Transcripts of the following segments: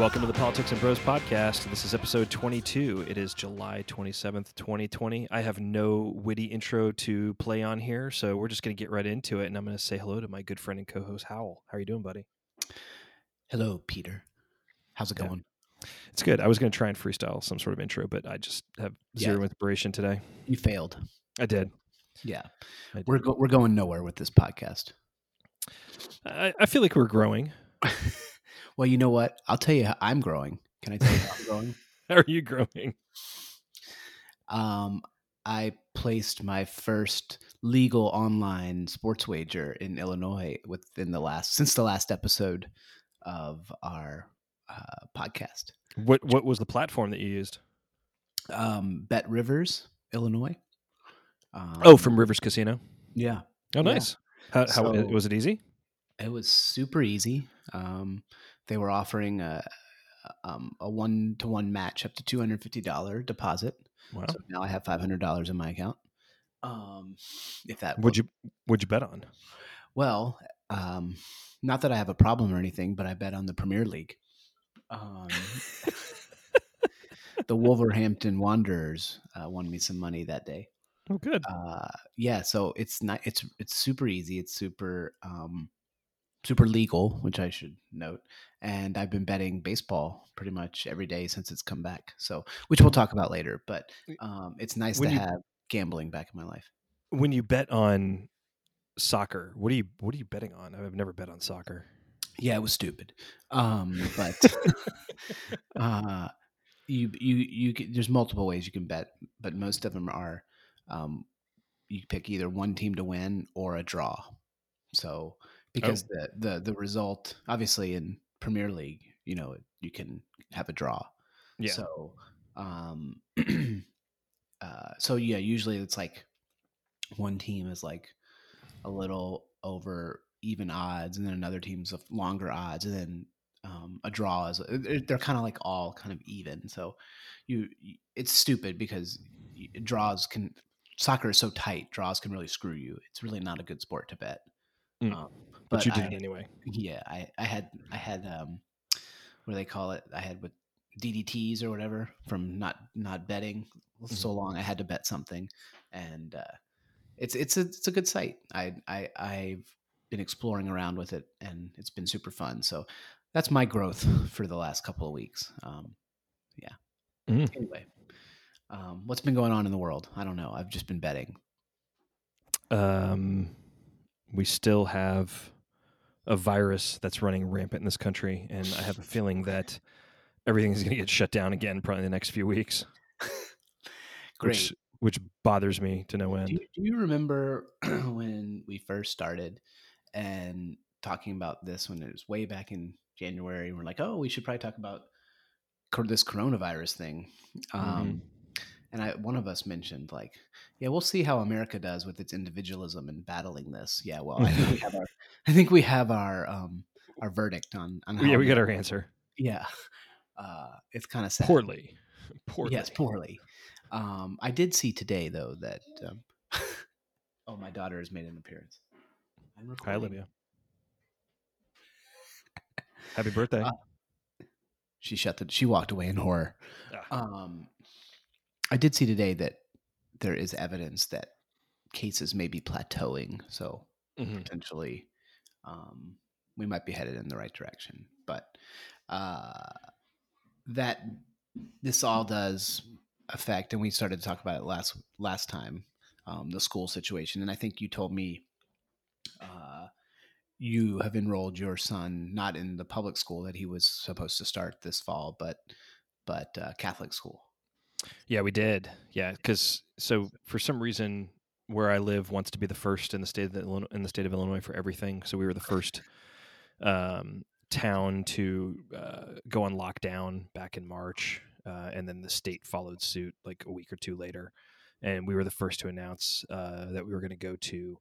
Welcome to the Politics and Bros podcast. This is episode 22. It is July 27th, 2020. I have no witty intro to play on here, so we're just going to get right into it. And I'm going to say hello to my good friend and co host, Howell. How are you doing, buddy? Hello, Peter. How's it Yeah. going? It's good. I was going to try and freestyle some sort of intro, but I just have zero Yeah. inspiration today. You failed. I did. Yeah, I did. we're go- we're going nowhere with this podcast. I, I feel like we're growing. well, you know what? I'll tell you how I'm growing. Can I tell you how I'm growing? How are you growing? Um, I placed my first legal online sports wager in Illinois within the last since the last episode of our uh, podcast. What What was the platform that you used? Um, Bet Rivers, Illinois. Um, Oh, from Rivers Casino. yeah. Oh, Yeah. nice. How, how So- was it easy? It was super easy. Um, they were offering a um, a one to one match up to two hundred fifty dollar deposit. Wow. So now I have five hundred dollars in my account. Um, if that Would you Would you bet on? well, um, not that I have a problem or anything, but I bet on the Premier League. Um, the Wolverhampton Wanderers uh, won me some money that day. Oh, good. uh yeah so it's not it's it's super easy it's super um super legal which i should note and i've been betting baseball pretty much every day since it's come back so which we'll talk about later but um it's nice When to you- have gambling back in my life when you bet on soccer, what are you What are you betting on? I've never bet on soccer. yeah it was stupid um but uh you you you can, there's multiple ways you can bet but most of them are um you pick either one team to win or a draw so because the the the result obviously in premier league you know you can have a draw. Yeah. so um uh so yeah usually it's like one team is like a little over even odds and then another team's of longer odds and then um, a draw is they're- they're kind of like all kind of even. So you you- it's stupid because draws can soccer is so tight draws can really screw you. It's really not a good sport to bet. Mm. um, but, you did I- it anyway. yeah i i had i had um what do they call it? I had with ddts or whatever from not not betting so long i had to bet something. And uh it's it's a it's a good site. I i i've been exploring around with it and it's been super fun. So that's my growth for the last couple of weeks. Um yeah. Mhm. anyway um what's been going on in the world? I don't know. I've just been betting. Um, we still have a virus that's running rampant in this country, and I have a feeling that everything is going to get shut down again probably in the next few weeks, great which which bothers me to no Do end. you, do you remember when we first started and talking about this when it was way back in January? We're like, oh, we should probably talk about this coronavirus thing. Um, And I, one of us mentioned, like, yeah, we'll see how America does with its individualism and battling this. Yeah, well, I think we have our, I think we have our, um, our verdict on, on how yeah, we got our answer Yeah, uh, it's kind of sad. poorly. Poorly. Yes, poorly. Um, I did see today though that um, oh, my daughter has made an appearance. I'm Hi. Olivia. Happy birthday. Uh, She shut the. She walked away in horror. Ah. Um, I did see today that there is evidence that cases may be plateauing, so Mhm. potentially um, we might be headed in the right direction. But uh, that this all does affect, and we started to talk about it last last time, um, the school situation. And I think you told me uh, you have enrolled your son not in the public school that he was supposed to start this fall, but but uh, Catholic school. Yeah, we did. Yeah, because so for some reason, where I live wants to be the first in the state of the, Illinois- in the state of Illinois for everything. So we were the first um, town to uh, go on lockdown back in March, uh, and then the state followed suit like a week or two later, and we were the first to announce uh, that we were going to go to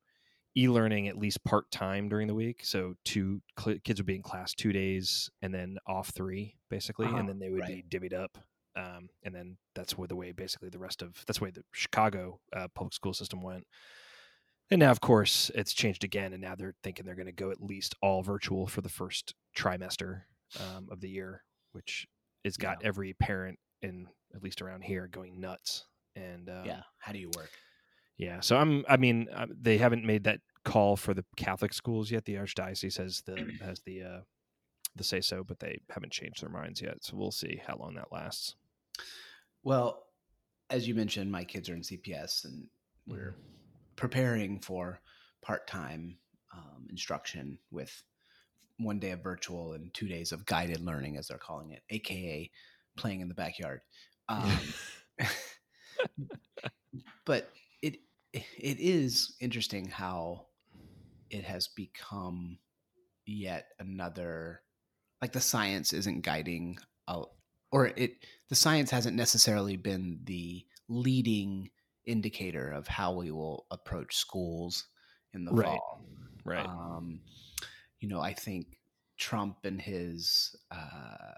e-learning at least part time during the week. So two cl- kids would be in class two days and then off three, basically, Uh-huh, and then they would right. be divvied up. Um, and then that's where the way basically the rest of that's way the Chicago uh, public school system went. And now, of course, it's changed again, and now they're thinking they're going to go at least all virtual for the first trimester um, of the year. which has got every parent in at least around here going nuts. And um, yeah, how do you work? yeah, so I'm. I mean, uh, they haven't made that call for the Catholic schools yet. The archdiocese has the has the uh, the say so, but they haven't changed their minds yet. So we'll see how long that lasts. Well, as you mentioned, my kids are in CPS, and we're Mhm. preparing for part time um, instruction with one day of virtual and two days of guided learning, as they're calling it, aka playing in the backyard. Um, but it it is interesting how it has become yet another like the science isn't guiding uh, or it the science hasn't necessarily been the leading indicator of how we will approach schools in the Right. fall right. um, you know, I think Trump and his uh,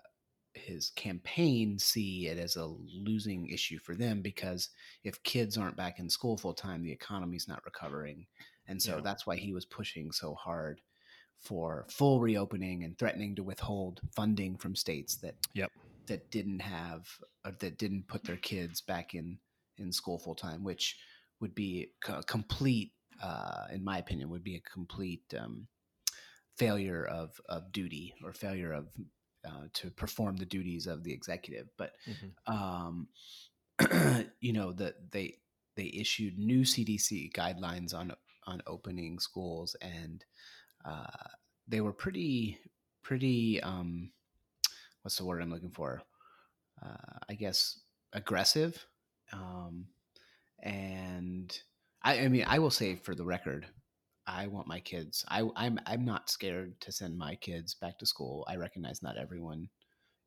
his campaign see it as a losing issue for them because if kids aren't back in school full time, the economy's not recovering, and so Yeah. that's why he was pushing so hard for full reopening and threatening to withhold funding from states that Yep. That didn't have or that didn't put their kids back in in school full time, which would be a complete, uh, in my opinion, would be a complete um, failure of of duty or failure of uh, to perform the duties of the executive. But Mhm. um, you know that they they issued new CDC guidelines on on opening schools, and uh, they were pretty pretty um, what's the word I'm looking for? Uh, I guess aggressive. Um, and I, I mean, I will say for the record, I want my kids. I, I'm I'm not scared to send my kids back to school. I recognize not everyone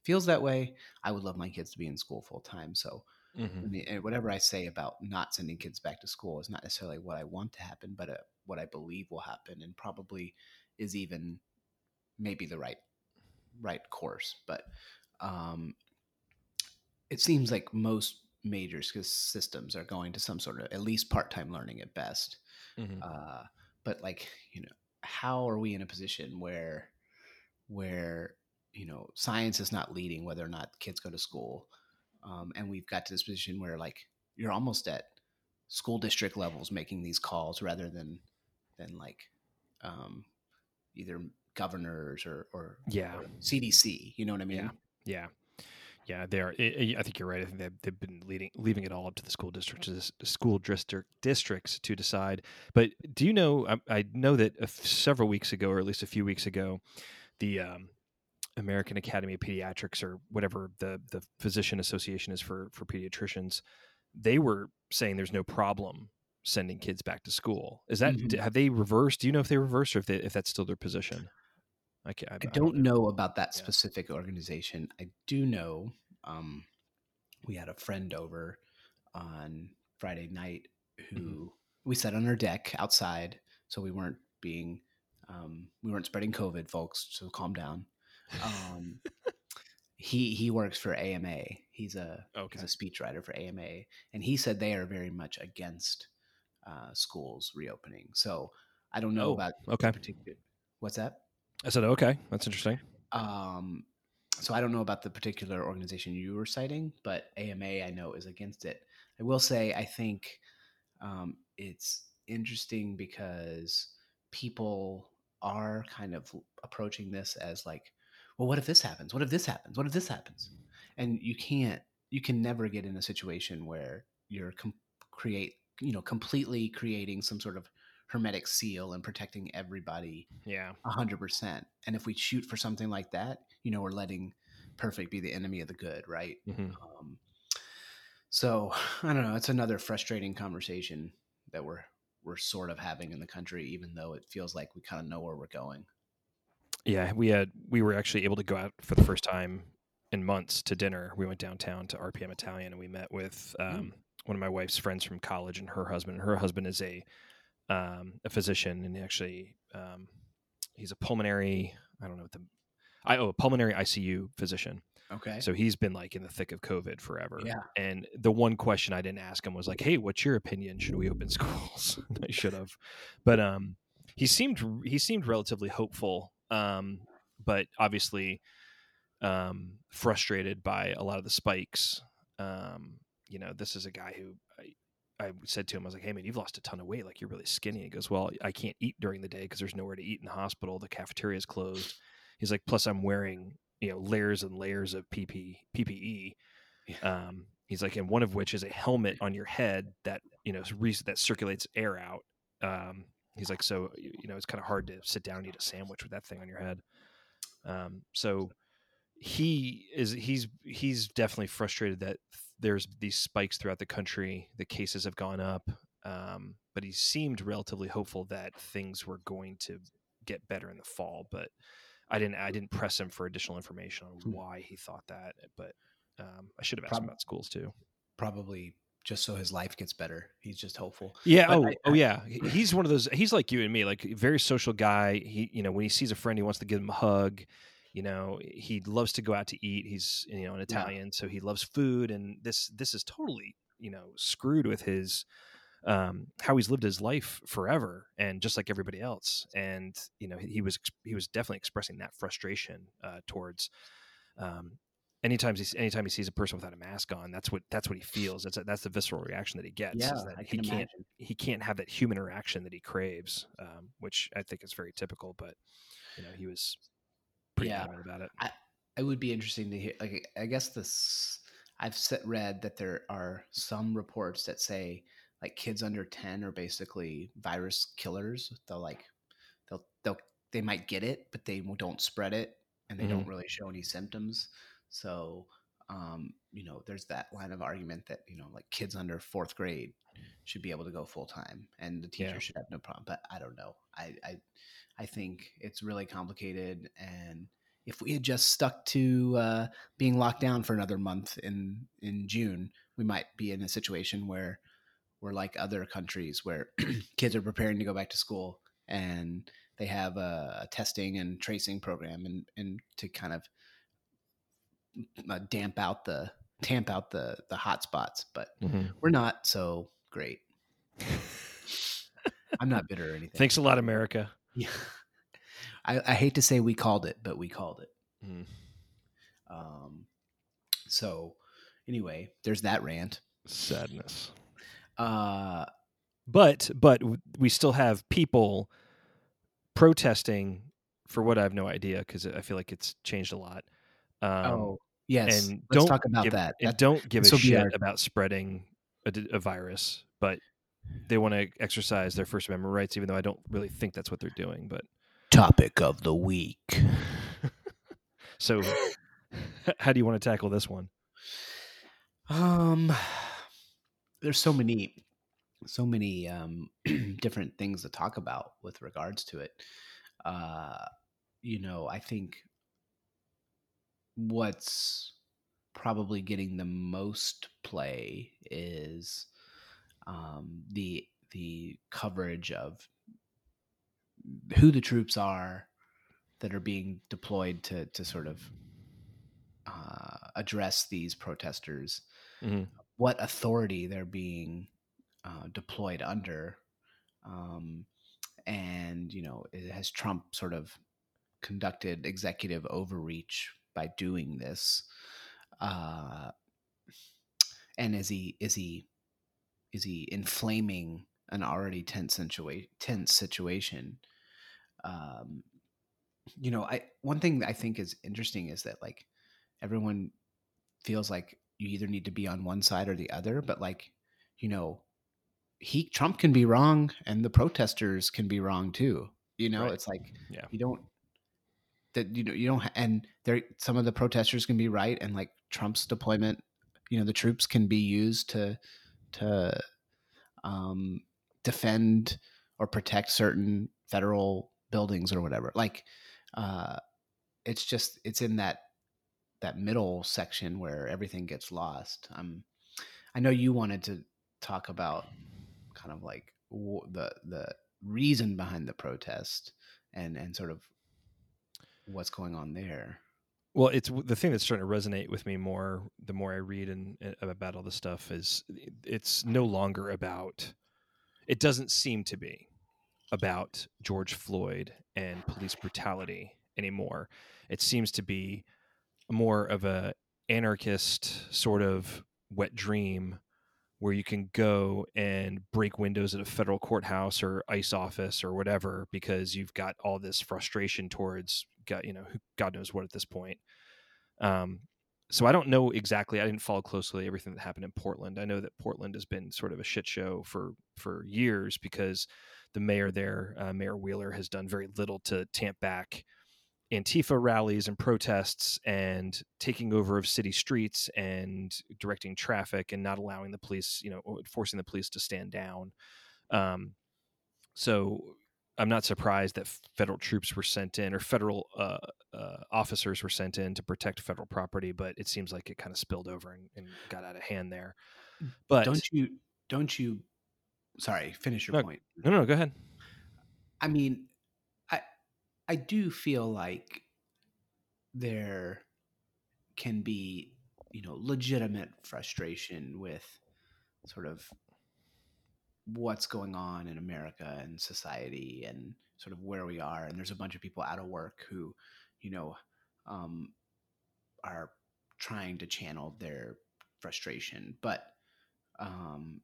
feels that way. I would love my kids to be in school full time. So Mhm. I mean, whatever I say about not sending kids back to school is not necessarily what I want to happen, but uh, what I believe will happen, and probably is even maybe the right right course. But um, it seems like most major s- systems are going to some sort of at least part time learning at best. Mhm. Uh, but like you know, how are we in a position where where you know science is not leading whether or not kids go to school, um, and we've got to this position where like you're almost at school district levels making these calls rather than than like um, either governors or or, Yeah. or CDC. You know what I mean? Yeah. Yeah. Yeah, they are. I I- I think you're right. I think they've, they've been leading, leaving it all up to the school districts, to school district districts to decide. But do you know? I, I know that a f- several weeks ago, or at least a few weeks ago, the um, American Academy of Pediatrics, or whatever the the physician association is for for pediatricians, they were saying there's no problem sending kids back to school. Is that Mhm. have they reversed? Do you know if they reversed or if they, if that's still their position? I, ca- I, I don't know about that Yeah. specific organization. I do know um, we had a friend over on Friday night who Mhm. we sat on our deck outside, so we weren't being um, we weren't spreading COVID, folks. So calm down. Um, he he works for AMA. He's a Okay. he's a speechwriter for AMA, and he said they are very much against uh, schools reopening. So I don't know Oh, about okay. particular. What's that? I said okay. That's interesting. Um, so I don't know about the particular organization you were citing, but AMA I know is against it. I will say I think um, it's interesting because people are kind of approaching this as like, well, what if this happens? What if this happens? What if this happens? And you can't, you can never get in a situation where you're com- create, you know, completely creating some sort of hermetic seal and protecting everybody Yeah. a hundred percent. And if we shoot for something like that, you know, we're letting perfect be the enemy of the good, right? hmm Um, so I don't know. It's another frustrating conversation that we're we're sort of having in the country, even though it feels like we kind of know where we're going. Yeah, we had we were actually able to go out for the first time in months to dinner. We went downtown to RPM Italian and we met with um, one of my wife's friends from college and her husband. Her husband is a um, a physician and actually um, he's a pulmonary. I don't know what the I oh a pulmonary ICU physician. Okay. So he's been like in the thick of COVID forever. Yeah. And the one question I didn't ask him was like, "Hey, what's your opinion? Should we open schools?" I should have, but um, he seemed he seemed relatively hopeful. Um, but obviously, um, frustrated by a lot of the spikes. Um, you know, this is a guy who I, said to him, I was like, "Hey man, you've lost a ton of weight. Like you're really skinny." He goes, "Well, I can't eat during the day because there's nowhere to eat in the hospital. The cafeteria is closed." He's like, "Plus, I'm wearing you know layers and layers of PP, PPE." Um, he's like, and one of which is a helmet on your head that you know that circulates air out. Um, he's like, so you know, it's kind of hard to sit down and eat a sandwich with that thing on your head. Um, so he is he's he's definitely frustrated that there's these spikes throughout the country. The cases have gone up, um, but he seemed relatively hopeful that things were going to get better in the fall. But I didn't I didn't press him for additional information on Hmm. why he thought that. But um, I should have asked him about schools too. Probably just so his life gets better. He's just hopeful. Yeah. But Oh, I- oh, yeah. He's one of those. He's like you and me, like very social guy. He, you know, when he sees a friend, he wants to give him a hug. You know, he loves to go out to eat. He's, you know, an Italian, so he loves food. And this, this is totally, you know, screwed with his, um, how he's lived his life forever, and just like everybody else. And you know, he, he was, he was definitely expressing that frustration uh, towards. Um, anytime he anytime he sees a person without a mask on, that's what that's what he feels. That's a, that's the visceral reaction that he gets. Yeah, I he can can't he can't have that human interaction that he craves, um, which I think is very typical. But you know, he was pretty Yeah. adamant about it. I, it would be interesting to hear. Like, I guess this. I've read that there are some reports that say like kids under ten are basically virus killers. They'll like, they'll they'll they might get it, but they don't spread it, and they don't mm-hmm. really show any symptoms. So, um, you know, there's that line of argument that you know, like kids under fourth grade should be able to go full time, and the teacher Yeah. should have no problem. But I don't know. I I I think it's really complicated, and if we had just stuck to uh, being locked down for another month in in June, we might be in a situation where we're like other countries where kids are preparing to go back to school and they have a, a testing and tracing program and and to kind of damp out the tamp out the the hot spots. But Mhm. we're not so great. I'm not bitter or anything. Thanks a lot, America. Yeah. I, I hate to say we called it, but we called it. Mhm. Um, so anyway, there's that rant. Sadness. Uh, But but we still have people protesting for what I have no idea because I feel like it's changed a lot. Um, oh yes, and let's don't talk about give, that. And That- don't give a shit our- about spreading a virus, but they want to exercise their First Amendment rights, even though I don't really think that's what they're doing. But topic of the week. so, how do you want to tackle this one? Um, there's so many, so many um, different things to talk about with regards to it. Uh, you know, I think what's probably getting the most play is um, the the coverage of who the troops are that are being deployed to to sort of uh, address these protesters Mhm. what authority they're being uh, deployed under. Um, and, you know, has Trump sort of conducted executive overreach by doing this? Uh, and is he, is he, is he inflaming an already tense situa- tense situation? Um, you know, I, one thing that I think is interesting is that like everyone feels like you either need to be on one side or the other but like you know he trump can be wrong and the protesters can be wrong too you know Right. it's like Yeah. you don't that you know you don't and there some of the protesters can be right and like trump's deployment you know the troops can be used to to um defend or protect certain federal buildings or whatever like uh it's just it's in that that middle section where everything gets lost. Um, I know you wanted to talk about kind of like w- the the reason behind the protest and and sort of what's going on there. Well, it's the thing that's starting to resonate with me more the more I read and, about all this stuff is it's no longer about. It doesn't seem to be about George Floyd and police brutality anymore. It seems to be more of a anarchist sort of wet dream where you can go and break windows at a federal courthouse or ICE office or whatever because you've got all this frustration towards God, you know, God knows what at this point. Um, so I don't know exactly. I didn't follow closely everything that happened in Portland. I know that Portland has been sort of a shit show for for years because the mayor there, uh, Mayor Wheeler, has done very little to tamp back Antifa rallies and protests and taking over of city streets and directing traffic and not allowing the police, you know, forcing the police to stand down. Um, so I'm not surprised that federal troops were sent in or federal uh, uh, officers were sent in to protect federal property, but it seems like it kind of spilled over and, and, got out of hand there. But don't you? Don't you? Sorry, finish your no, point. No, no, go ahead. I mean, I do feel like there can be, you know, legitimate frustration with sort of what's going on in America and society and sort of where we are. And there's a bunch of people out of work who, you know, um, are trying to channel their frustration. But, um,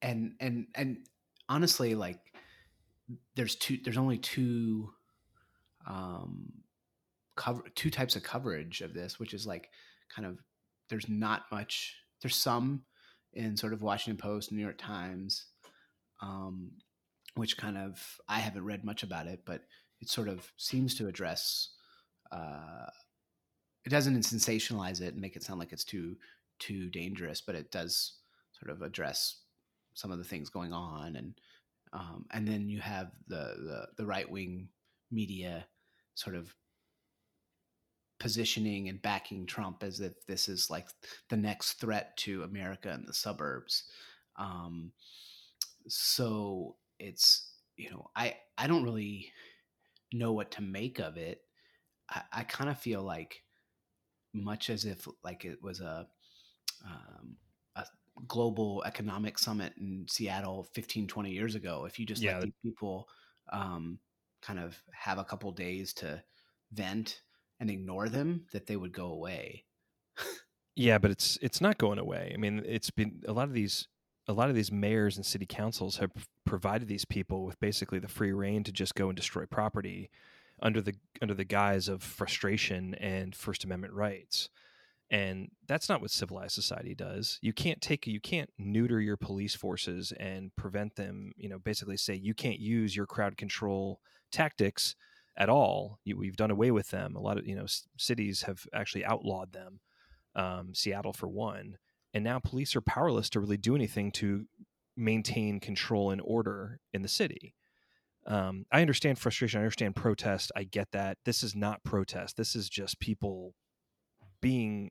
and, and, and honestly, like, there's two there's only two um cover two types of coverage of this which is like kind of there's not much there's some in sort of washington post new york times um which kind of i haven't read much about it but it sort of seems to address uh it doesn't sensationalize it and make it sound like it's too too dangerous but it does sort of address some of the things going on and um, and then you have the the, the right wing media sort of positioning and backing Trump as if this is like the next threat to America and the suburbs. Um, so it's you know I I don't really know what to make of it. I, I kind of feel like much as if like it was a um, global economic summit in Seattle 15, 20 years ago. If you just yeah. let these people um, kind of have a couple days to vent and ignore them, that they would go away. yeah, but it's it's not going away. I mean, it's been a lot of these a lot of these mayors and city councils have provided these people with basically the free reign to just go and destroy property under the under the guise of frustration and First Amendment rights and that's not what civilized society does. You can't take you can't neuter your police forces and prevent them you know basically say you can't use your crowd control tactics at all. You, we've done away with them. A lot of you know c- cities have actually outlawed them um, seattle for one and now police are powerless to really do anything to maintain control and order in the city. Um, i understand frustration. I understand protest. I get that. This is not protest. This is just people being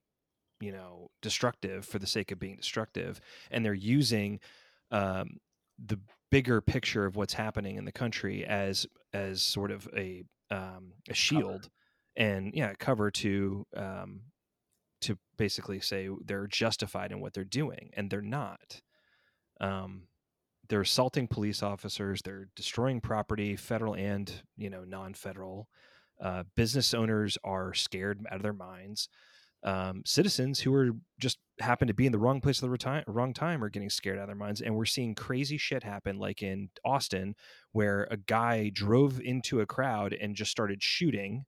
you know destructive for the sake of being destructive and they're using um, the bigger picture of what's happening in the country as as sort of a um, a shield cover. and yeah cover to um, to basically say they're justified in what they're doing and they're not. Um, they're assaulting police officers they're destroying property federal and you know non-federal. Uh, business owners are scared out of their minds um, citizens who are just happen to be in the wrong place at the reti- wrong time are getting scared out of their minds and we're seeing crazy shit happen like in austin where a guy drove into a crowd and just started shooting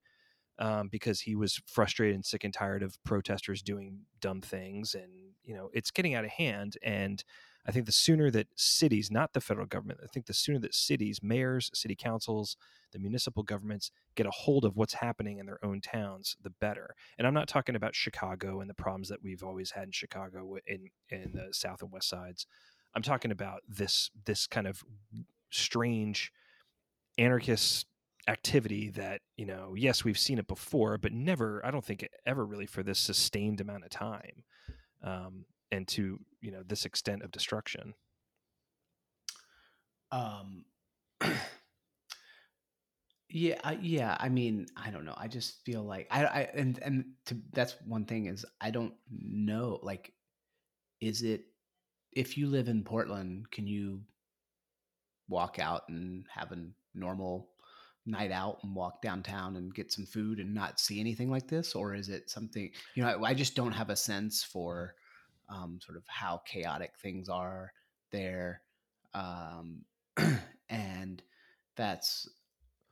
um, because he was frustrated and sick and tired of protesters doing dumb things and you know it's getting out of hand and i think the sooner that cities not the federal government i think the sooner that cities mayors city councils the municipal governments get a hold of what's happening in their own towns, the better. And I'm not talking about Chicago and the problems that we've always had in Chicago in in the south and west sides. I'm talking about this this kind of strange anarchist activity that you know yes we've seen it before but never i don't think ever really for this sustained amount of time um, and to you know this extent of destruction um Yeah, I, yeah. I mean, I don't know. I just feel like I, I and and to, that's one thing is I don't know. Like, is it if you live in Portland, can you walk out and have a normal night out and walk downtown and get some food and not see anything like this, or is it something? You know, I, I just don't have a sense for um, sort of how chaotic things are there, um, and that's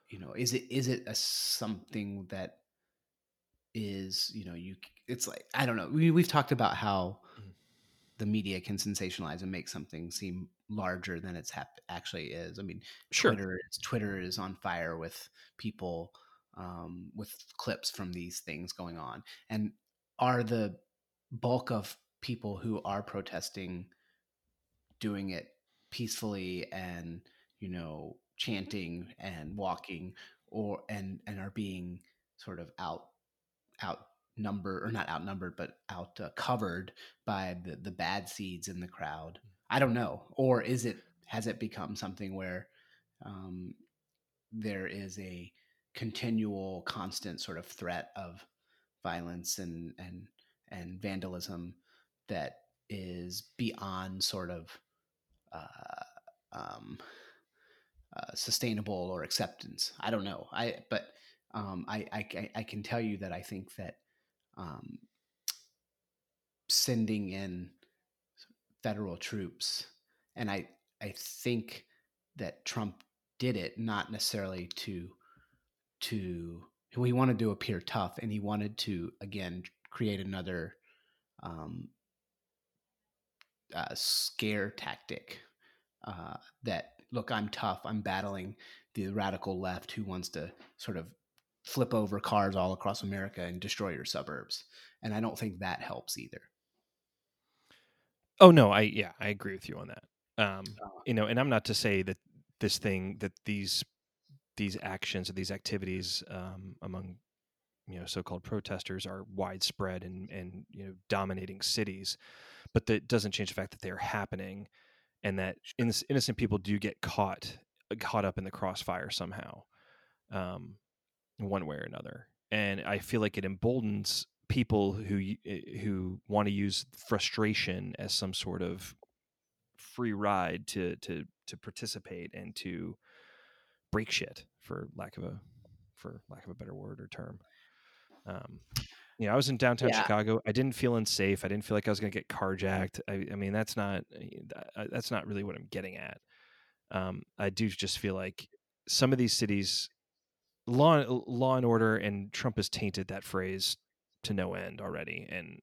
you know, is it is it a something that is you know you it's like I don't know we we've talked about how Mhm. the media can sensationalize and make something seem larger than it's hap- actually is. I mean, Sure. Twitter is Twitter is on fire with people um, with clips from these things going on, and are the bulk of people who are protesting doing it peacefully and you know chanting and walking or and and are being sort of out outnumbered or not outnumbered but out uh, covered by the the bad seeds in the crowd. I don't know. Or is it has it become something where um, there is a continual constant sort of threat of violence and and and vandalism that is beyond sort of uh, um, uh, sustainable or acceptance. I don't know. I but um, I, I I can tell you that I think that um, sending in federal troops, and I I think that Trump did it not necessarily to to he wanted to appear tough and he wanted to again create another um, uh, scare tactic uh, that look i'm tough. I'm battling the radical left who wants to sort of flip over cars all across america and destroy your suburbs. And i don't think that helps either. Oh no, I yeah, I agree with you on that. Um, Uh, you know, and I'm not to say that this thing that these these actions or these activities um, among you know so-called protesters are widespread and and you know dominating cities, but that doesn't change the fact that they are happening, and that inno- innocent people do get caught caught up in the crossfire somehow, um, one way or another. And I feel like it emboldens people who eh, who want to use frustration as some sort of free ride to to to participate and to break shit for lack of a for lack of a better word or term. Um, you know, I was in downtown Yeah. Chicago. I didn't feel unsafe. I didn't feel like I was going to get carjacked. I, I mean, that's not uh, uh, that's not really what I'm getting at. Um, I do just feel like some of these cities, law uh, law and order, and Trump has tainted that phrase to no end already, and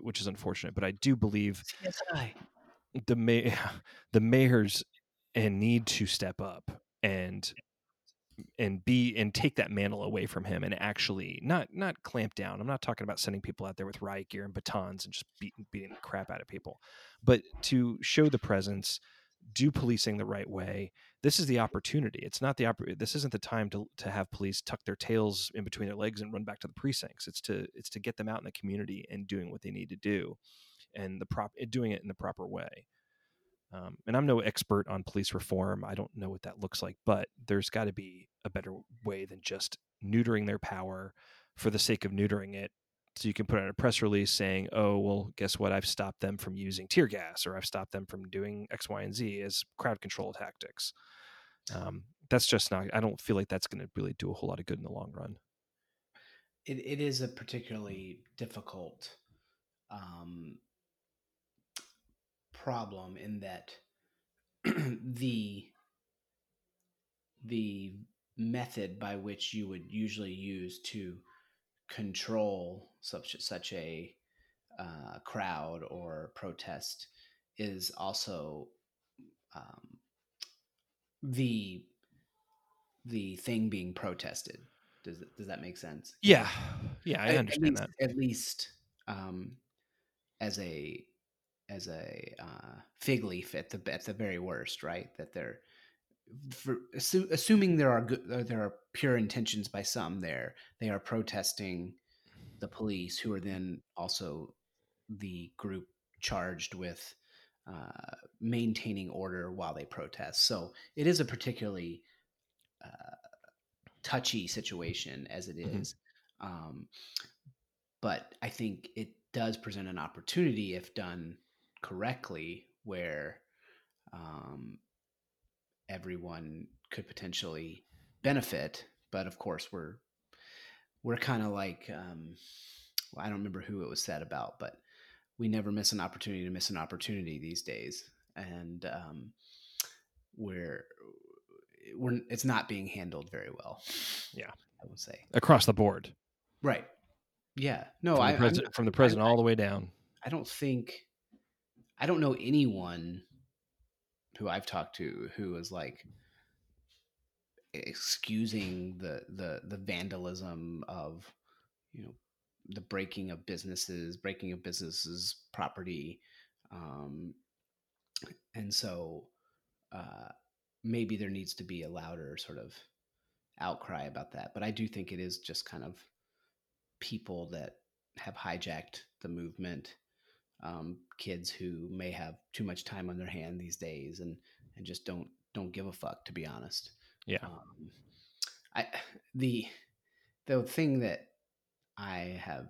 which is unfortunate. But I do believe CSI. the ma- the mayors and need to step up and and be and take that mantle away from him and actually not not clamp down. I'm not talking about sending people out there with riot gear and batons and just beating beating the crap out of people, but to show the presence, do policing the right way. This is the opportunity. It's not the oppor- This isn't the time to to have police tuck their tails in between their legs and run back to the precincts. It's to it's to get them out in the community and doing what they need to do, and the prop doing it in the proper way. Um, and I'm no expert on police reform. I don't know what that looks like, but there's got to be a better way than just neutering their power for the sake of neutering it. So you can put out a press release saying, "Oh, well, guess what? I've stopped them from using tear gas, or I've stopped them from doing X, Y, and Z as crowd control tactics." Um, that's just not. I don't feel like that's going to really do a whole lot of good in the long run. it, it is a particularly difficult um, problem in that the the method by which you would usually use to control such such a uh, crowd or protest is also um, the the thing being protested. Does does that make sense? Yeah, yeah, I At- understand at least, that. At least um, as a as a uh, fig leaf at the at the very worst, right? That they're for, assu- assuming there are good, uh, there are pure intentions by some there. They are protesting the police, who are then also the group charged with uh, maintaining order while they protest. So it is a particularly uh, touchy situation as it Mhm. Um, but I think it does present an opportunity if done correctly, where um, everyone could potentially benefit, but of course we're we're kind of like um, well, I don't remember who it was said about, but we never miss an opportunity to miss an opportunity these days, and um, we're we're it's not being handled very well. Yeah. I would say across the board, right. Yeah, no, from, I the, president, from the president I- all the way down. I don't think I don't know anyone who I've talked to who is like excusing the the the vandalism of you know the breaking of businesses, breaking of businesses property, um, and so uh, maybe there needs to be a louder sort of outcry about that. But I do think it is just kind of people that have hijacked the movement um, kids who may have too much time on their hand these days and and just don't don't give a fuck to be honest Yeah. um, i the the thing that i have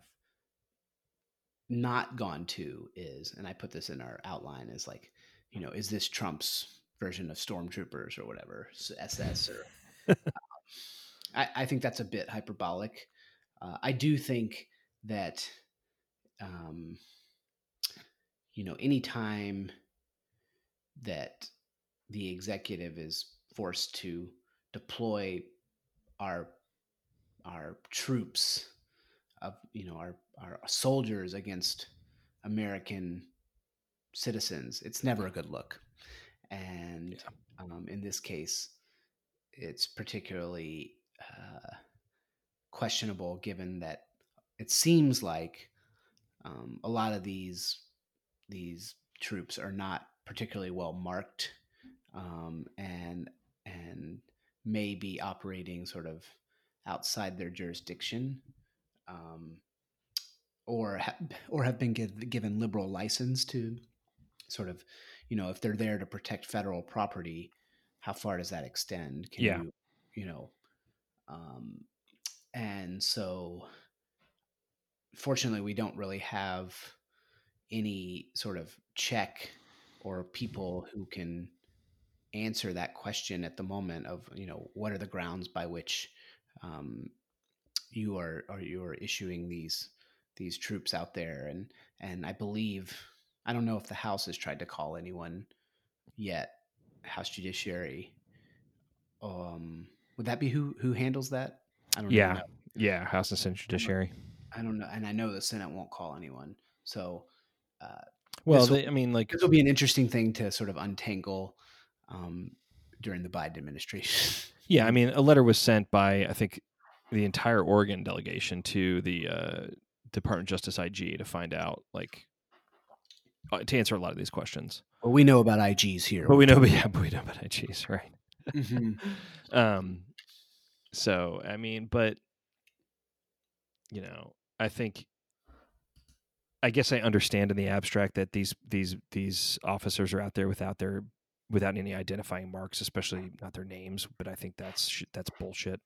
not gone to is and i put this in our outline is like you know is this trump's version of stormtroopers or whatever ss or um, I, I think that's a bit hyperbolic uh, i do think that um, you know, anytime that the executive is forced to deploy our our troops of you know our our soldiers against American citizens, it's never a good look. And um, in this case, it's particularly uh, questionable given that it seems like um, a lot of these these troops are not particularly well marked um, and and may be operating sort of outside their jurisdiction um, or ha- or have been give, given liberal license to sort of you know if they're there to protect federal property how far does that extend can Yeah. you you know um, and so fortunately we don't really have any sort of check or people who can answer that question at the moment of you know what are the grounds by which um, you are or you are issuing these these troops out there and and I believe I don't know if the House has tried to call anyone yet House Judiciary um would that be who who handles that I don't Yeah. know Yeah. House and Senate Judiciary. I don't know and I know the Senate won't call anyone so uh, Well, will- I mean, like, this will be an interesting thing to sort of untangle um, during the Biden administration. yeah, I mean, a letter was sent by, I think, the entire Oregon delegation to the uh, Department of Justice IG to find out, like, uh, to answer a lot of these questions. well, we know about IGs here. But we know, but yeah, but we know about IGs, right? Mhm. um so i mean but you know i think i guess i understand in the abstract that these these these officers are out there without their without any identifying marks especially not their names but i think that's that's bullshit.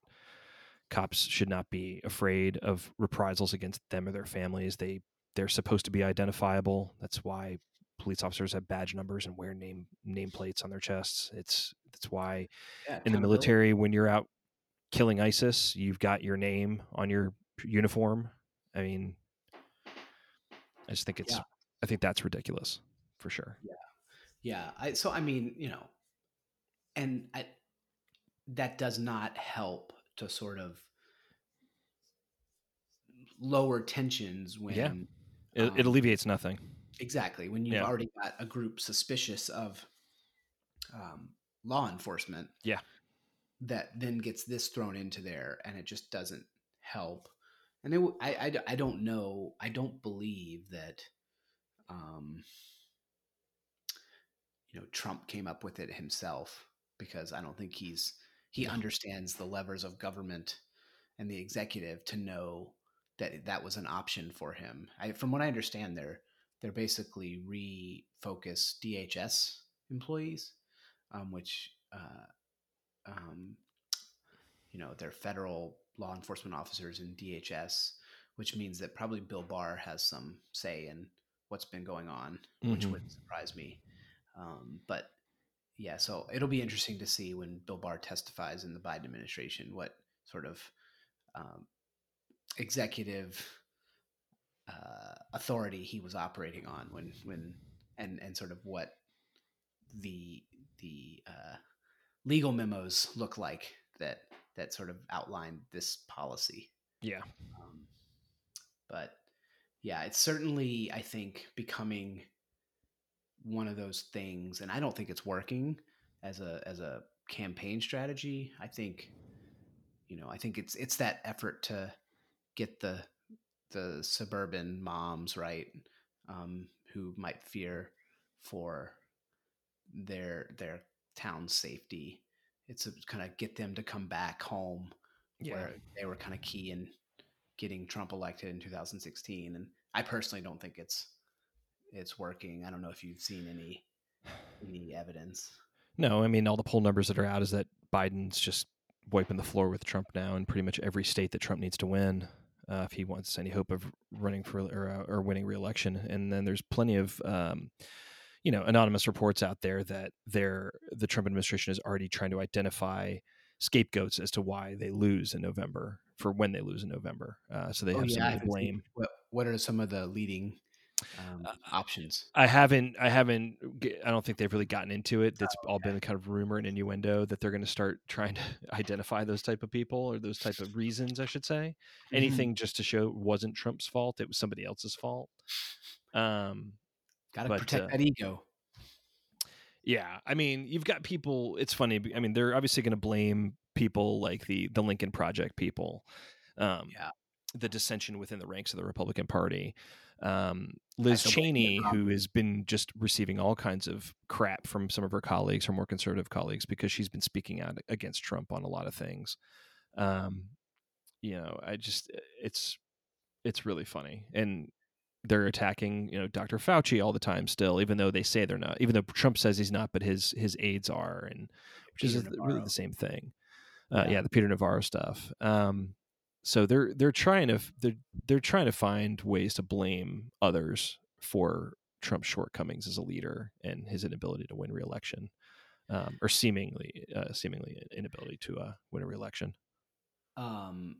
Cops should not be afraid of reprisals against them or their families. They they're supposed to be identifiable. That's why police officers have badge numbers and wear name nameplates on their chests. It's that's why Yeah, in the military when you're out killing ISIS, you've got your name on your uniform. I mean, I just think it's Yeah. I think that's ridiculous for sure. Yeah. Yeah. I, so I mean, you know, and I, that does not help to sort of lower tensions when Yeah. It, it um, alleviates nothing. exactly when you've Yeah. already got a group suspicious of um, law enforcement Yeah. that then gets this thrown into there and it just doesn't help and it, I, I I don't know i don't believe that um, you know trump came up with it himself because i don't think he's he understands the levers of government and the executive to know that that was an option for him. I, from what i understand they're they're basically refocus dhs employees um, which uh, um, you know they're federal law enforcement officers in DHS, which means that probably Bill Barr has some say in what's been going on, which Mhm. wouldn't surprise me. Um, but yeah, so it'll be interesting to see when Bill Barr testifies in the Biden administration what sort of um, executive uh, authority he was operating on when when and and sort of what the the uh, legal memos look like that that sort of outlined this policy. Yeah. Um, but yeah, it's certainly I think becoming one of those things, and I don't think it's working as a as a campaign strategy. I think you know I think it's it's that effort to get the the suburban moms right um, who might fear for their their town's safety. It's a kind of get them to come back home Yeah. where they were kind of key in getting Trump elected in 2016. And I personally don't think it's it's working. I don't know if you've seen any any evidence. No, I mean all the poll numbers that are out is that Biden's just wiping the floor with Trump now in pretty much every state that Trump needs to win uh, if he wants any hope of running for or, uh, or winning reelection. And then there's plenty of um, you know anonymous reports out there that they're the Trump administration is already trying to identify scapegoats as to why they lose in November for when they lose in November. Uh, so they Oh, have yeah, I somebody to haven't seen- blame. What what are some of the leading um, Uh, options? I haven't. I haven't. I don't think they've really gotten into it. It's Oh, all been kind of rumor and innuendo that they're going to start trying to identify those type of people or those type of reasons. I should say Mhm. anything just to show it wasn't Trump's fault. It was somebody else's fault. Um, Got to protect uh, that ego. yeah, I mean, you've got people. It's funny. I mean, they're obviously going to blame people like the the Lincoln Project people. Um, Yeah. the dissension within the ranks of the Republican Party. Um, Liz they'll blame the Cheney, who has been just receiving all kinds of crap from some of her colleagues, her more conservative colleagues, because she's been speaking out against Trump on a lot of things. Um, you know, I just it's it's really funny, and they're attacking you know Dr. Fauci all the time still, even though they say they're not, even though Trump says he's not, but his his aides are, and which is Peter really the same thing. Uh, Yeah. yeah. the Peter Navarro stuff. Um, so they're they're trying to they're they're trying to find ways to blame others for Trump's shortcomings as a leader and his inability to win re-election, um, or seemingly uh, seemingly inability to uh, win a re-election. um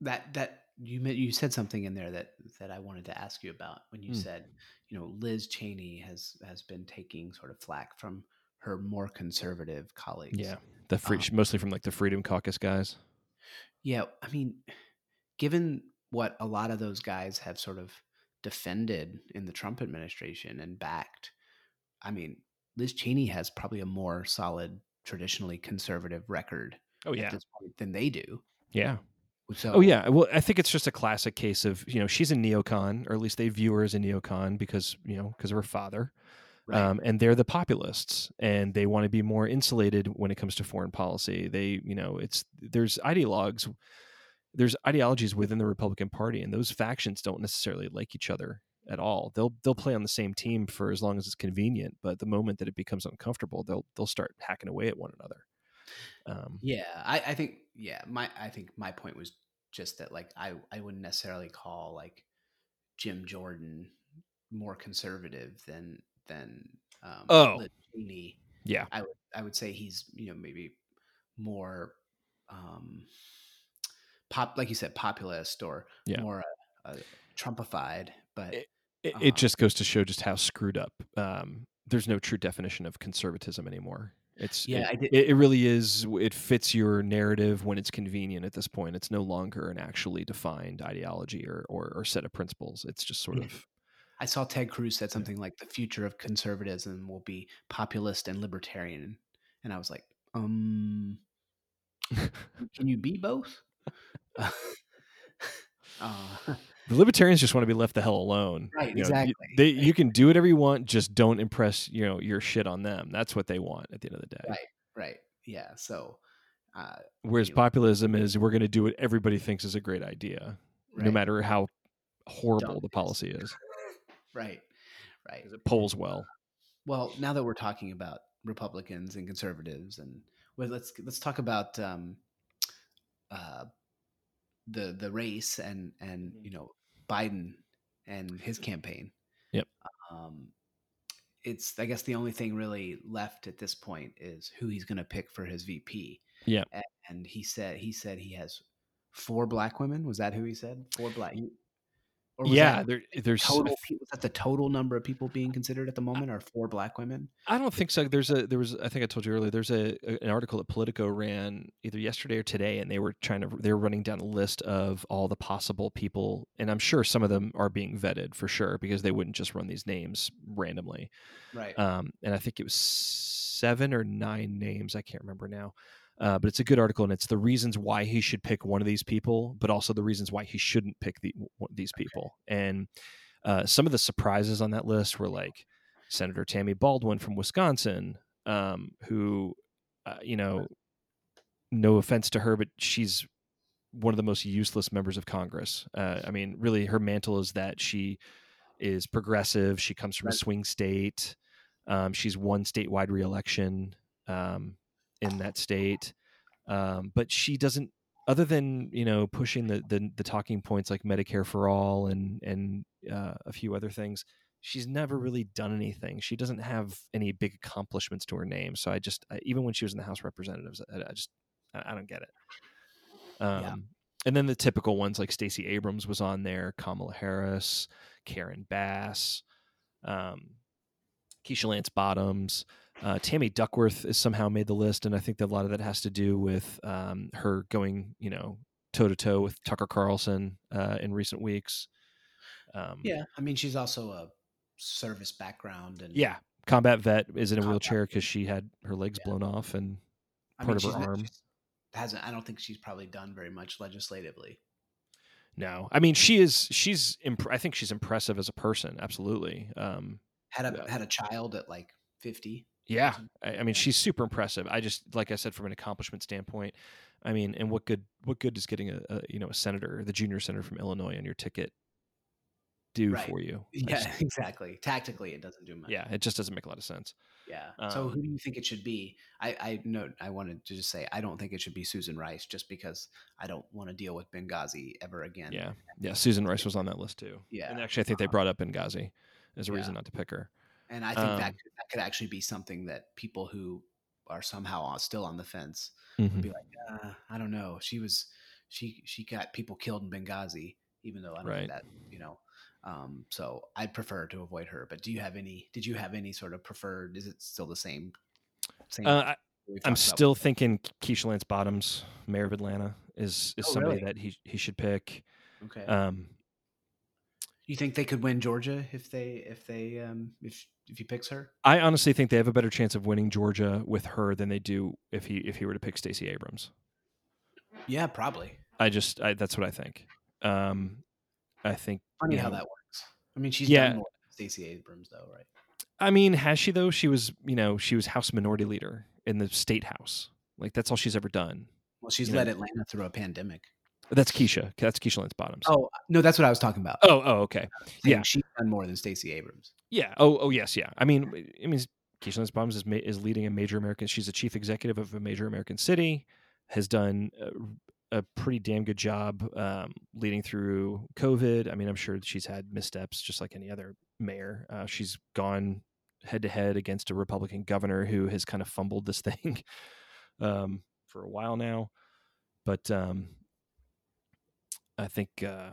that that you you said something in there that that I wanted to ask you about when you Hmm. said you know Liz Cheney has has been taking sort of flack from her more conservative colleagues. Yeah, the free, Um, mostly from like the Freedom Caucus guys. Yeah, I mean, given what a lot of those guys have sort of defended in the Trump administration and backed, I mean, Liz Cheney has probably a more solid, traditionally conservative record Oh at this point than they do. yeah. So, Oh yeah. Well, I think it's just a classic case of you know she's a neocon, or at least they view her as a neocon because you know because of her father. right. um, and they're the populists and they want to be more insulated when it comes to foreign policy they you know it's there's ideologues there's ideologies within the republican party and those factions don't necessarily like each other at all they'll they'll play on the same team for as long as it's convenient but the moment that it becomes uncomfortable they'll they'll start hacking away at one another um, Yeah, I, I think yeah, my I think my point was just that like I I wouldn't necessarily call like Jim Jordan more conservative than than um, Oh. Cheney. yeah I would I would say he's you know maybe more um pop like you said populist or Yeah. more uh, uh, Trumpified, but It- it, it just goes to show just how screwed up um, there's no true definition of conservatism anymore it's Yeah, it, I did- it, it really is it fits your narrative when it's convenient at this point it's no longer an actually defined ideology or, or, or set of principles it's just sort Yeah. of I saw Ted Cruz said something like the future of conservatism will be populist and libertarian, and I was like, um, can you be both? uh, the libertarians just want to be left the hell alone Right, You know, exactly. they, you can do whatever you want just don't impress you know your shit on them that's what they want at the end of the day Right. right, yeah. So, uh, whereas populism is we're going to do what everybody thinks is a great idea no matter how horrible Dumb the policy is right, right. 'cause it polls well Well, now that we're talking about Republicans and conservatives, and well, let's let's talk about um, uh, the the race and and Mhm. you know Biden and his campaign. Yep. Um, it's I guess the only thing really left at this point is who he's going to pick for his VP. Yeah. and, and he said he said he has four black women. Was that who he said? Four black. Or was yeah, there, there's. total. Was that the total number of people being considered at the moment? Are four black women? I don't think so. There's a there was I think I told you earlier. There's a, a- an article that Politico ran either yesterday or today, and they were trying to they were running down a list of all the possible people, and I'm sure some of them are being vetted for sure because they wouldn't just run these names randomly. Right. Um, and I think it was seven or nine names. I can't remember now. Uh, but it's a good article, and it's the reasons why he should pick one of these people, but also the reasons why he shouldn't pick the, these people. And uh, some of the surprises on that list were like Senator Tammy Baldwin from Wisconsin, um, who, uh, you know, no offense to her, but she's one of the most useless members of Congress. Uh, I mean, really, her mantle is that she is progressive. She comes from a swing state. Um, she's won statewide reelection um, in that state, um, but she doesn't. Other than you know pushing the, the the talking points like Medicare for all and and uh, a few other things, she's never really done anything. She doesn't have any big accomplishments to her name. So I just I, even when she was in the House of Representatives, I, I just I, I don't get it. Um, Yeah. And then the typical ones like Stacey Abrams was on there, Kamala Harris, Karen Bass, um, Keisha Lance Bottoms. Uh, Tammy Duckworth is somehow made the list, and I think that a lot of that has to do with um, her going, you know, toe to toe with Tucker Carlson uh, in recent weeks. Um, Yeah. I mean, she's also a service background, and yeah. Combat vet is in a Combat wheelchair because she had her legs Yeah. blown off, and I part of her not- arm. hasn't. I don't think she's probably done very much legislatively. no, I mean she is. She's. Imp- I think she's impressive as a person. Absolutely. Um, Had a Yeah. had a child at like fifty. Yeah, I, I mean she's super impressive. I just like I said from an accomplishment standpoint. I mean, and what good what good is getting a, a you know a senator, the junior senator from Illinois on your ticket do Right. for you? Yeah, just- exactly. Tactically, it doesn't do much. yeah, it just doesn't make a lot of sense. Yeah. so Um, who do you think it should be? I I know I wanted to just say I don't think it should be Susan Rice just because I don't want to deal with Benghazi ever again. Yeah, yeah. Susan Rice was on that list too. Yeah. and actually, I think they Uh-huh. brought up Benghazi as a Yeah. reason not to pick her. And I think that Um, could, that could actually be something that people who are somehow still on the fence Mhm. would be like, uh, I don't know. She was she she got people killed in Benghazi, even though I don't Right. think that you know. Um, so I'd prefer to avoid her. But do you have any? Did you have any sort of preferred? Is it still the same? Same. Uh, I, about? still thinking Keisha Lance Bottoms, mayor of Atlanta, is is Oh, somebody really? that he he should pick. okay. Um, you think they could win Georgia if they if they um if if he picks her? I honestly think they have a better chance of winning Georgia with her than they do if he if he were to pick Stacey Abrams. Yeah, probably. I just I, that's what I think. Um, I think. Funny you how that works. I mean, she's Yeah. done more Stacey Abrams, though, right? I mean, has she though? She was you know she was House Minority Leader in the state house. Like that's all she's ever done. Well, she's You led know- Atlanta through a pandemic. That's Keisha. That's Keisha Lance Bottoms. Oh no, that's what I was talking about. oh, oh, okay. Yeah. she's done more than Stacey Abrams. Yeah. Oh, oh, yes, yeah. I mean, I mean, Keisha Lance Bottoms is ma- is leading a major American. She's a chief executive of a major American city. Has done a, a pretty damn good job um, leading through COVID. I mean, I'm sure she's had missteps, just like any other mayor. Uh, she's gone head to head against a Republican governor who has kind of fumbled this thing um, for a while now. But um, I think uh,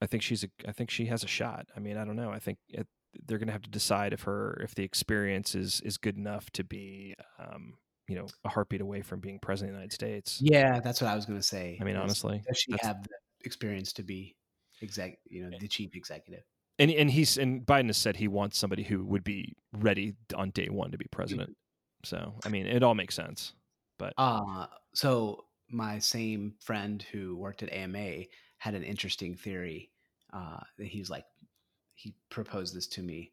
I think she's a I think she has a shot. I mean, I don't know. I think it, they're going to have to decide if her if the experience is is good enough to be um, you know a heartbeat away from being president of the United States. Yeah, that's what I was going to say. I mean, honestly, does she have the experience to be exec? You know, the chief executive. and and he's and Biden has said he wants somebody who would be ready on day one to be president. So I mean, it all makes sense. But Uh so my same friend who worked at AMA had an interesting theory. Uh, he's like, he proposed this to me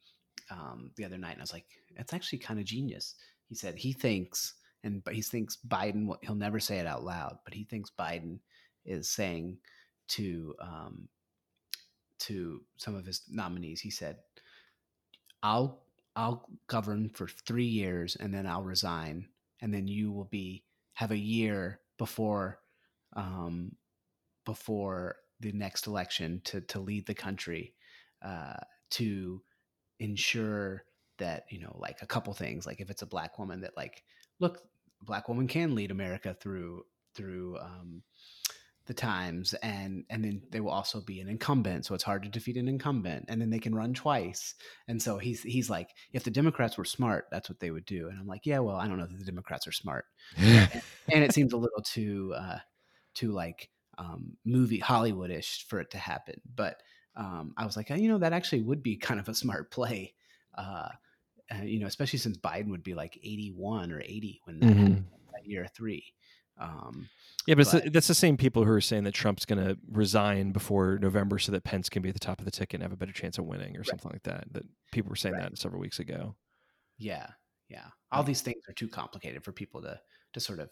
um, the other night, and I was like, "That's actually kind of genius." He said he thinks, and but he thinks Biden. He'll never say it out loud, but he thinks Biden is saying to um, to some of his nominees. He said, "I'll I'll govern for three years, and then I'll resign, and then you will be have a year before um, before the next election to to lead the country uh, to ensure that you know like a couple things like if it's a black woman that like look black woman can lead america through through um, the times and and then they will also be an incumbent so it's hard to defeat an incumbent and then they can run twice. And so he's he's like if the democrats were smart that's what they would do. And i'm like yeah well i don't know that the democrats are smart. And, and it seems a little too uh too like um movie hollywoodish for it to happen. But um i was like you know that actually would be kind of a smart play uh, uh you know especially since biden would be like 81 or 80 when that, Mhm. that year three um Yeah, but, it's But- the, that's the same people who are saying that Trump's going to resign before November so that Pence can be at the top of the ticket and have a better chance of winning or something like that. That people were saying Right. that several weeks ago. Yeah, yeah. All these things are too complicated for people to to sort of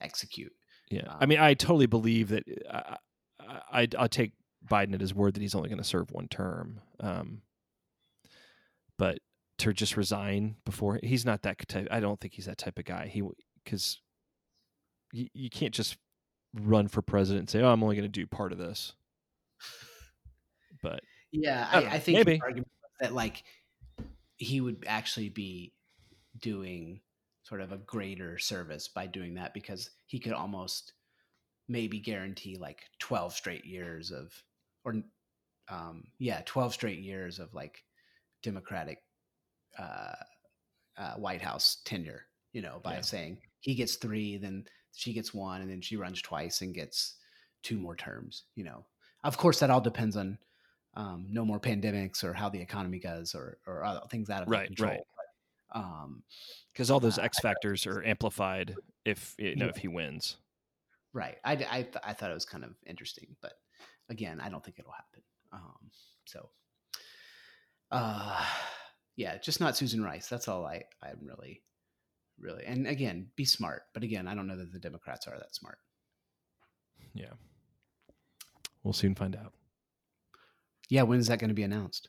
execute. Yeah, I Um, mean, I totally believe that. I, I I'll take Biden at his word that he's only going to serve one term. Um, but to just resign before he's not that type. I don't think he's that type of guy. He because you, you can't just run for president and say, "Oh, I'm only going to do part of this." But Yeah, I I, I think maybe. argument that like he would actually be doing sort of a greater service by doing that because he could almost maybe guarantee like 12 straight years of or um yeah 12 straight years of like democratic uh, uh white house tenure you know by Yeah. saying he gets three then she gets one and then she runs twice and gets two more terms you know of course that all depends on um, no more pandemics or how the economy goes or or other things out of Right, control right. But, um because all those Uh, X factors are amplified if you know Yeah. if he wins. Right. I, I, th- I thought it was kind of interesting, but again, I don't think it'll happen. Um, so, uh, yeah, just not Susan Rice. That's all I, I'm really, really, and again, be smart. But again, I don't know that the Democrats are that smart. Yeah, we'll soon find out. Yeah. When is that going to be announced?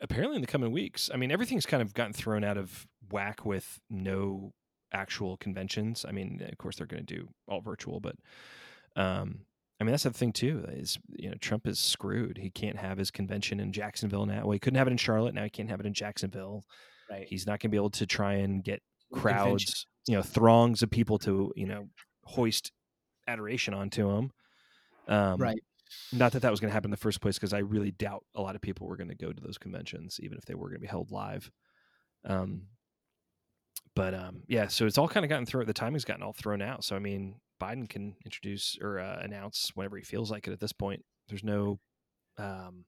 Apparently in the coming weeks. I mean, everything's kind of gotten thrown out of whack with no actual conventions. I mean, of course they're going to do all virtual, but um, I mean that's the thing too. Is you know Trump is screwed. He can't have his convention in Jacksonville now. Well, he couldn't have it in Charlotte. Now he can't have it in Jacksonville. Right. He's not going to be able to try and get Convention. crowds, you know, throngs of people to you know hoist adoration onto him. Um, Right. Not that that was going to happen in the first place, because I really doubt a lot of people were going to go to those conventions, even if they were going to be held live. Um, but um, yeah, so it's all kind of gotten thrown. The timing's gotten all thrown out. So I mean, Biden can introduce or uh, announce whenever he feels like it. At this point, there's no um,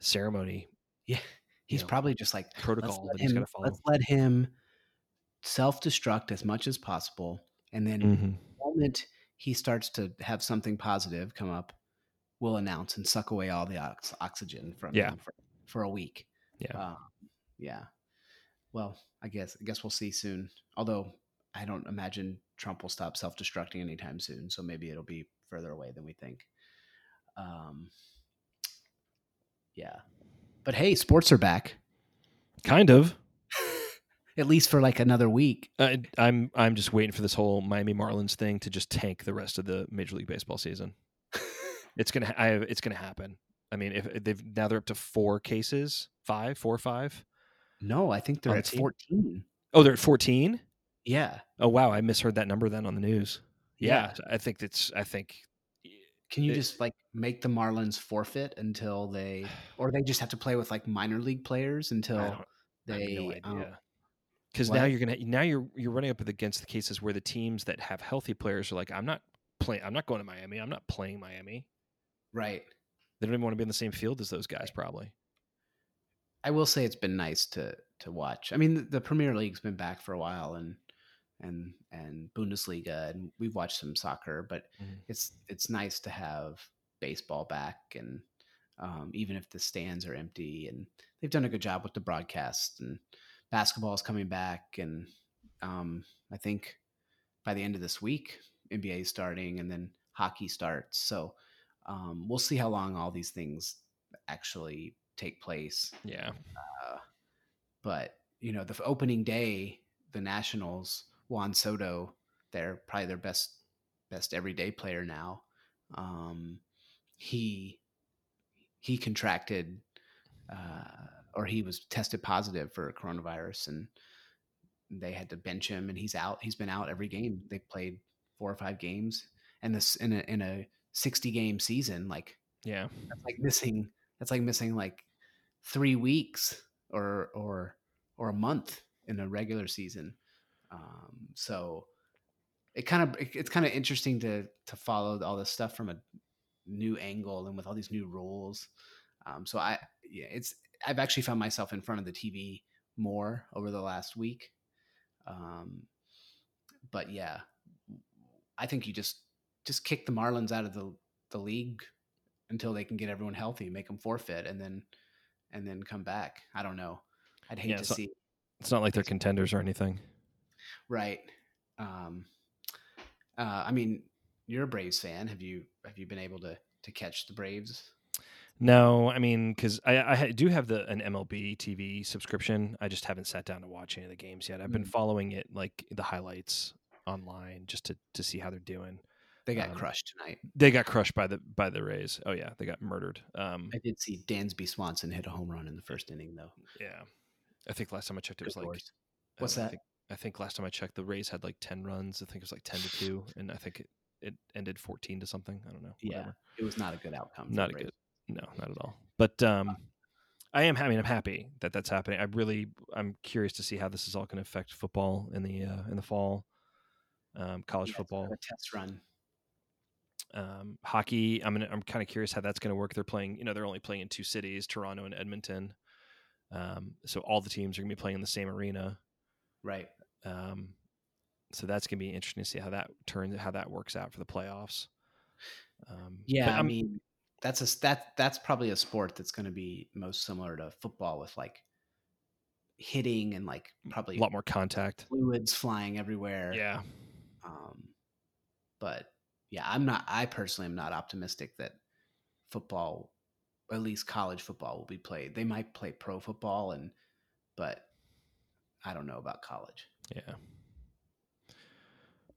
ceremony He's know, probably just like, protocol let's let him, let's let him self-destruct as much as possible. And then Mhm. the moment he starts to have something positive come up, we'll announce and suck away all the ox- oxygen from Yeah. him for, for a week. Yeah. Um, yeah. Well, I guess I guess we'll see soon. Although I don't imagine Trump will stop self-destructing anytime soon, so maybe it'll be further away than we think. Um, yeah. But hey, sports are back. Kind of. At least for like another week. I, I'm I'm just waiting for this whole Miami Marlins thing to just tank the rest of the Major League Baseball season. It's gonna I, it's gonna happen. I mean, if they've now they're up to four cases, five, four, or five. No, I think they're at team? 14. Oh, they're at fourteen. Yeah. Oh wow, I misheard that number then on the news. Yeah, Yeah. I think it's. I think. Can you It- just like make the Marlins forfeit until they, or they just have to play with like minor league players until don't, I have they, no um. Because now you're gonna now you're you're running up against the cases where the teams that have healthy players are like, I'm not playing. I'm not going to Miami. I'm not playing Miami. right. They don't even want to be in the same field as those guys, probably. I will say it's been nice to to watch. I mean, the, the Premier League's been back for a while, and and and Bundesliga, and we've watched some soccer, but Mhm. it's it's nice to have baseball back, and um, even if the stands are empty, and they've done a good job with the broadcast, and basketball is coming back, and um, I think by the end of this week, NBA is starting, and then hockey starts. So um, we'll see how long all these things actually take place Yeah. but you know the opening day the nationals juan soto they're probably their best best everyday player now um he he contracted uh or he was tested positive for coronavirus, and they had to bench him, and he's out. He's been out every game. They played four or five games, and this in a in a sixty game season, like Yeah. that's like missing. That's like missing like three weeks or or or a month in a regular season. Um, so it kind of it, it's kind of interesting to to follow all this stuff from a new angle and with all these new rules. Um, so I yeah, it's I've actually found myself in front of the TV more over the last week. Um, but yeah, I think you just just kick the Marlins out of the the league until they can get everyone healthy, make them forfeit, and then and then come back. I don't know. I'd hate Yeah, to see It's not like they're contenders or anything. Right. Um, uh, I mean, you're a Braves fan. Have you have you been able to to catch the Braves? No, I mean, because I, I do have the an MLB TV subscription. I just haven't sat down to watch any of the games yet. I've been Mm. following it, like the highlights online, just to to see how they're doing. They got Um, crushed tonight. They got crushed by the by the Rays. Oh yeah, they got murdered. Um, I did see Dansby Swanson hit a home run in the first inning, though. yeah, I think last time I checked, it was Good like Lord. What's that? I think last time I checked, the Rays had like ten runs. I think it was like ten to two, and I think it, it ended fourteen to something. I don't know. Yeah, whatever. it was not a good outcome. not a Braves. good no not at all but um i am i mean i'm happy that that's happening i really i'm curious to see how this is all going to affect football in the uh in the fall um college Yeah, football a test run. um hockey i'm gonna, i'm kind of curious how that's going to work they're playing you know they're only playing in two cities toronto and edmonton um so all the teams are going to be playing in the same arena Right. Um so that's going to be interesting to see how that turns how that works out for the playoffs um Yeah, I mean, that's a that that's probably a sport that's going to be most similar to football with like hitting and like probably a lot more contact fluids flying everywhere. yeah Um, but yeah, I'm not. I personally am not optimistic that football, at least college football, will be played. They might play pro football, and but I don't know about college. Yeah.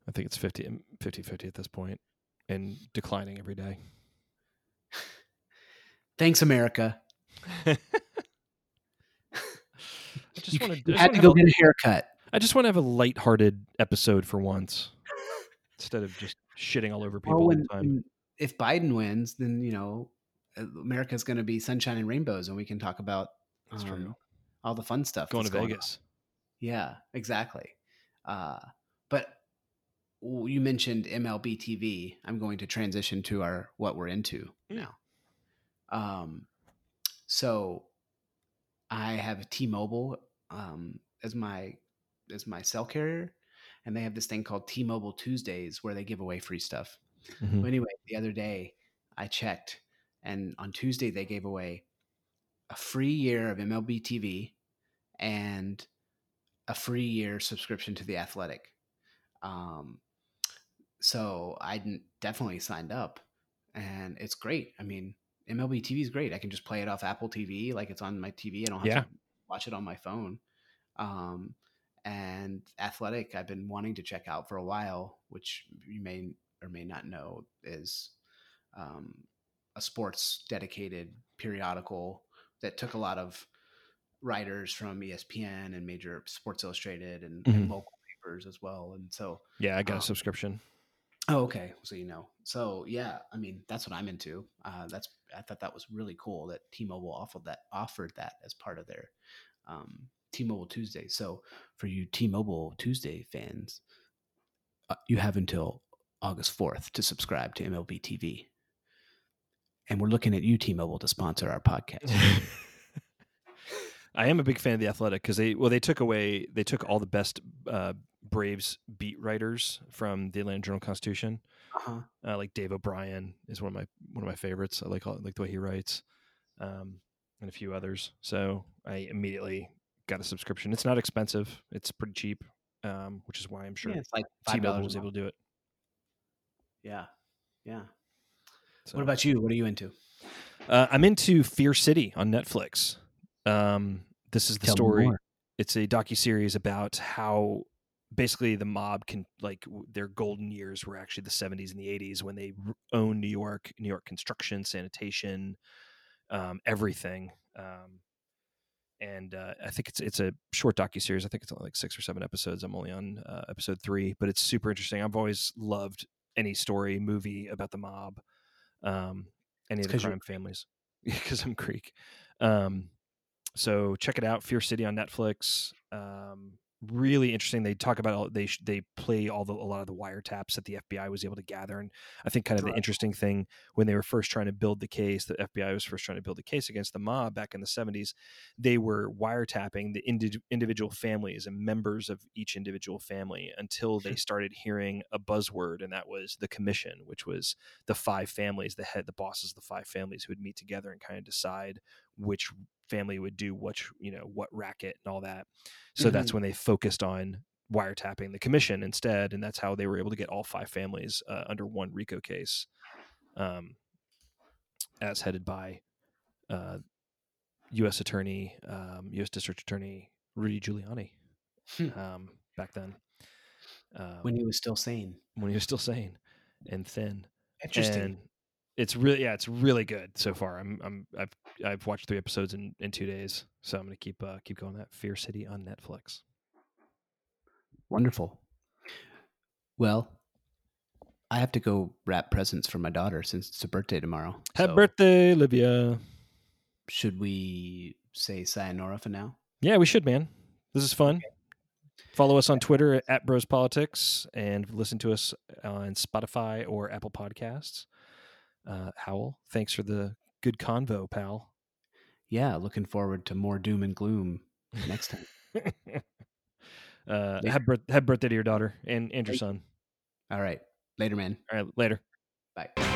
I think it's 50 50 50 at this point and declining every day. Thanks, America. I just want you to had to go get a haircut. I just want to have a lighthearted episode for once instead of just shitting all over people Well, all when, the time. if Biden wins, then you know uh, America's going to be sunshine and rainbows, and we can talk about um, all the fun stuff. Going to that's on. Yeah, exactly. Uh, but you mentioned MLB TV. I'm going to transition to our what we're into Mm. now. Um, so I have T-Mobile um, as my as my cell carrier, and they have this thing called T-Mobile Tuesdays where they give away free stuff. Mhm. Well, anyway, the other day I checked, and on Tuesday they gave away a free year of MLB TV and a free year subscription to the Athletic. Um, so I definitely signed up, and it's great. I mean, MLB TV is great. I can just play it off Apple TV, like it's on my TV. I don't have Yeah. to watch it on my phone. Um, and Athletic, I've been wanting to check out for a while, which you may or may not know is um, a sports dedicated periodical that took a lot of writers from ESPN and major Sports Illustrated and, and Mhm. local papers as well. And so, Yeah, I got a Um, subscription. oh, okay, so you know, so yeah, I mean, that's what I'm into. Uh, that's I thought that was really cool that T-Mobile offered that offered that as part of their um, T-Mobile Tuesday. So for you T-Mobile Tuesday fans, uh, you have until August 4th to subscribe to MLB TV. And we're looking at you, T-Mobile, to sponsor our podcast. I am a big fan of the Athletic because they well they took away they took all the best uh, Braves beat writers from the Atlanta Journal Constitution. Uh-huh. Uh, like Dave O'Brien is one of my one of my favorites. I like all, like the way he writes, um, and a few others. So I immediately got a subscription. It's not expensive. It's pretty cheap, um, which is why I'm sure Yeah, it's like T-Mobile was able to do it. Yeah, yeah. So. What about you? What are you into? Uh, I'm into Fear City on Netflix. Um, this is the Tell story. It's a docu series about how basically the mob can like their golden years were actually the 70s and the 80s when they owned New York, New York construction, sanitation, um, everything. Um, and uh, I think it's it's a short docu series. I think it's only like six or seven episodes. I'm only on uh, episode three, but it's super interesting. I've always loved any story movie about the mob, um, any It's of the crime families, because I'm Greek. Um, so check it out, Fear City on Netflix. Um, really interesting. They talk about all, they they play all the a lot of the wiretaps that the FBI was able to gather, and I think kind of the interesting thing when they were first trying to build the case, the FBI was first trying to build a case against the mob back in the 70s. They were wiretapping the indi- individual families and members of each individual family until they started hearing a buzzword, and that was the commission, which was the five families, the head, the bosses of the five families who would meet together and kind of decide which family would do which, you know, what racket and all that. So that's when they focused on wiretapping the commission instead, and that's how they were able to get all five families uh, under one RICO case, um, as headed by uh, U.S. Attorney, um, U.S. District Attorney Rudy Giuliani Hmm. um, back then, um, when he was still sane. when he was still sane and thin. Interesting. And it's really yeah, it's really good so far. I'm I'm I've I've watched three episodes in, in two days, so I'm gonna keep uh, keep going. That Fear City on Netflix. Wonderful. Well, I have to go wrap presents for my daughter since it's her birthday tomorrow. Happy So birthday, Olivia. Should we say sayonara for now? Yeah, we should, man. This is fun. Follow us on Twitter at Bros Politics and listen to us on Spotify or Apple Podcasts. Uh, Howell, thanks for the good convo, pal. Yeah, looking forward to more doom and gloom next time. uh, happy, birth- happy birthday to your daughter and, and your son. All right. Later, man. All right, later. Bye.